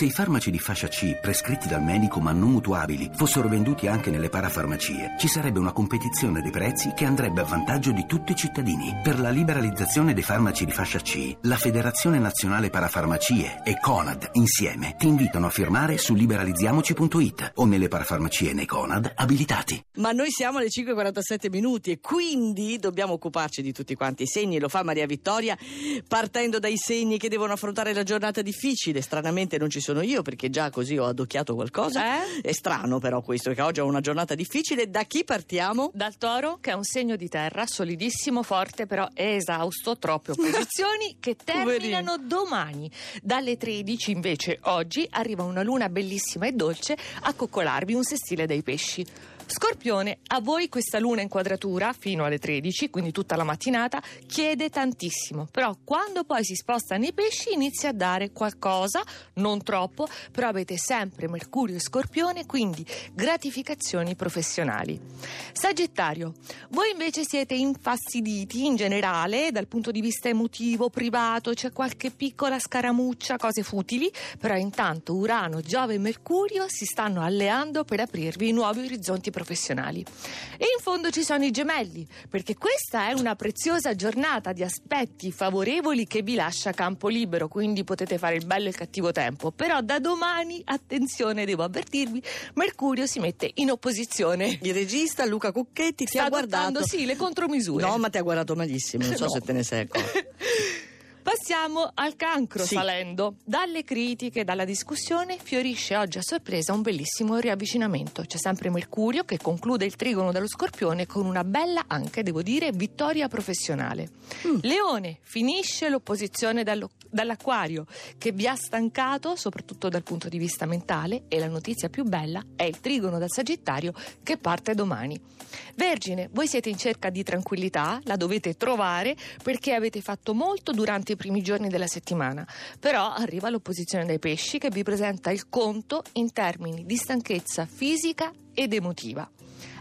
Se i farmaci di fascia C, prescritti dal medico ma non mutuabili, fossero venduti anche nelle parafarmacie, ci sarebbe una competizione dei prezzi che andrebbe a vantaggio di tutti i cittadini. Per la liberalizzazione dei farmaci di fascia C, la Federazione Nazionale Parafarmacie e Conad insieme ti invitano a firmare su liberalizziamoci.it o nelle parafarmacie nei Conad abilitati. Ma noi siamo alle 5.47 minuti e quindi dobbiamo occuparci di tutti quanti i segni. Lo fa Maria Vittoria partendo dai segni che devono affrontare la giornata difficile. Stranamente non ci sono io perché già così ho addocchiato qualcosa. Eh? È strano però questo che oggi ho una giornata difficile. Da chi partiamo? Dal toro, che è un segno di terra, solidissimo, forte, però esausto, troppe opposizioni, che terminano domani. Dalle 13 invece oggi arriva una luna bellissima e dolce a coccolarvi un sestile dei pesci. Scorpione, a voi questa luna in quadratura fino alle 13, quindi tutta la mattinata, chiede tantissimo, però quando poi si sposta nei pesci inizia a dare qualcosa, non troppo, però avete sempre Mercurio e Scorpione, quindi gratificazioni professionali. Sagittario, voi invece siete infastiditi in generale dal punto di vista emotivo, privato, c'è qualche piccola scaramuccia, cose futili, però intanto Urano, Giove e Mercurio si stanno alleando per aprirvi nuovi orizzonti professionali professionali. E in fondo ci sono i gemelli, perché questa è una preziosa giornata di aspetti favorevoli che vi lascia campo libero, quindi potete fare il bello e il cattivo tempo. Però da domani, attenzione, devo avvertirvi, Mercurio si mette in opposizione. Il regista Luca Cucchetti ti Sta ha guardato. sì, le contromisure. No, ma ti ha guardato malissimo, non so No. se te ne sei accorto. Passiamo al cancro Sì. salendo. Dalle critiche, dalla discussione, fiorisce oggi a sorpresa un bellissimo riavvicinamento. C'è sempre Mercurio che conclude il trigono dello scorpione con una bella, anche devo dire, vittoria professionale. Mm. Leone finisce l'opposizione dall'acquario che vi ha stancato soprattutto dal punto di vista mentale e la notizia più bella è il trigono dal Sagittario che parte domani. Vergine, voi siete in cerca di tranquillità, la dovete trovare perché avete fatto molto durante i primi giorni della settimana, però arriva l'opposizione dei pesci che vi presenta il conto in termini di stanchezza fisica ed emotiva.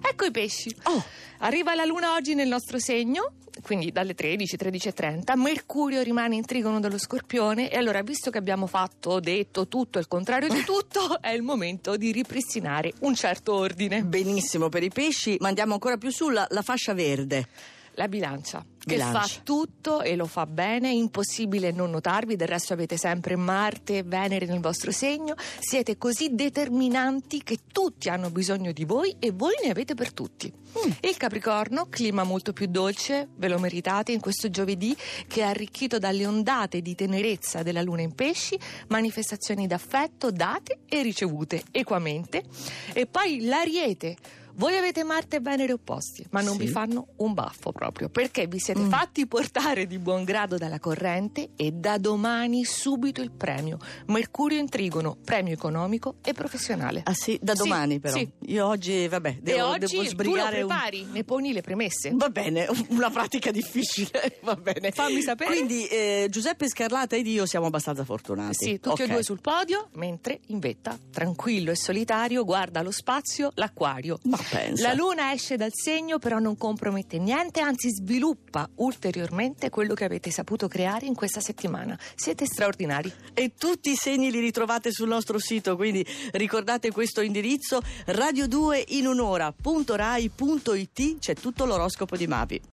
Ecco i pesci. Oh, Arriva la luna oggi nel nostro segno, quindi dalle 13, 13.30, Mercurio rimane in trigono dello scorpione e allora visto che abbiamo fatto, detto tutto il contrario di tutto, è il momento di ripristinare un certo ordine. benissimo per i pesci, ma andiamo ancora più sulla la fascia verde. La bilancia, che Bilancia. fa tutto e lo fa bene, impossibile non notarvi, del resto avete sempre Marte e Venere nel vostro segno, siete così determinanti che tutti hanno bisogno di voi e voi ne avete per tutti. Mm. Il Capricorno, clima molto più dolce, ve lo meritate in questo giovedì che è arricchito dalle ondate di tenerezza della luna in pesci, manifestazioni d'affetto date e ricevute equamente. E poi l'Ariete. Voi avete Marte e Venere opposti, ma non Sì. vi fanno un baffo proprio, perché vi siete Mm. fatti portare di buon grado dalla corrente e da domani subito il premio. Mercurio in trigono, premio economico e professionale. Ah sì, da Sì, domani però. sì. Io oggi, vabbè, devo, e oggi devo tu lo sbrigare un... prepari, ne poni le premesse. Va bene, una pratica difficile, va bene. Fammi sapere. Quindi eh, Giuseppe Scarlata ed io siamo abbastanza fortunati. Sì, tutti Ok. e due sul podio, mentre in vetta, tranquillo e solitario, guarda lo spazio, l'acquario. Ma pensa. La luna esce dal segno, però non compromette niente, anzi sviluppa ulteriormente quello che avete saputo creare in questa settimana. Siete straordinari. E tutti i segni li ritrovate sul nostro sito, quindi ricordate questo indirizzo radio2 in un'ora.rai.it c'è tutto l'oroscopo di Mavi.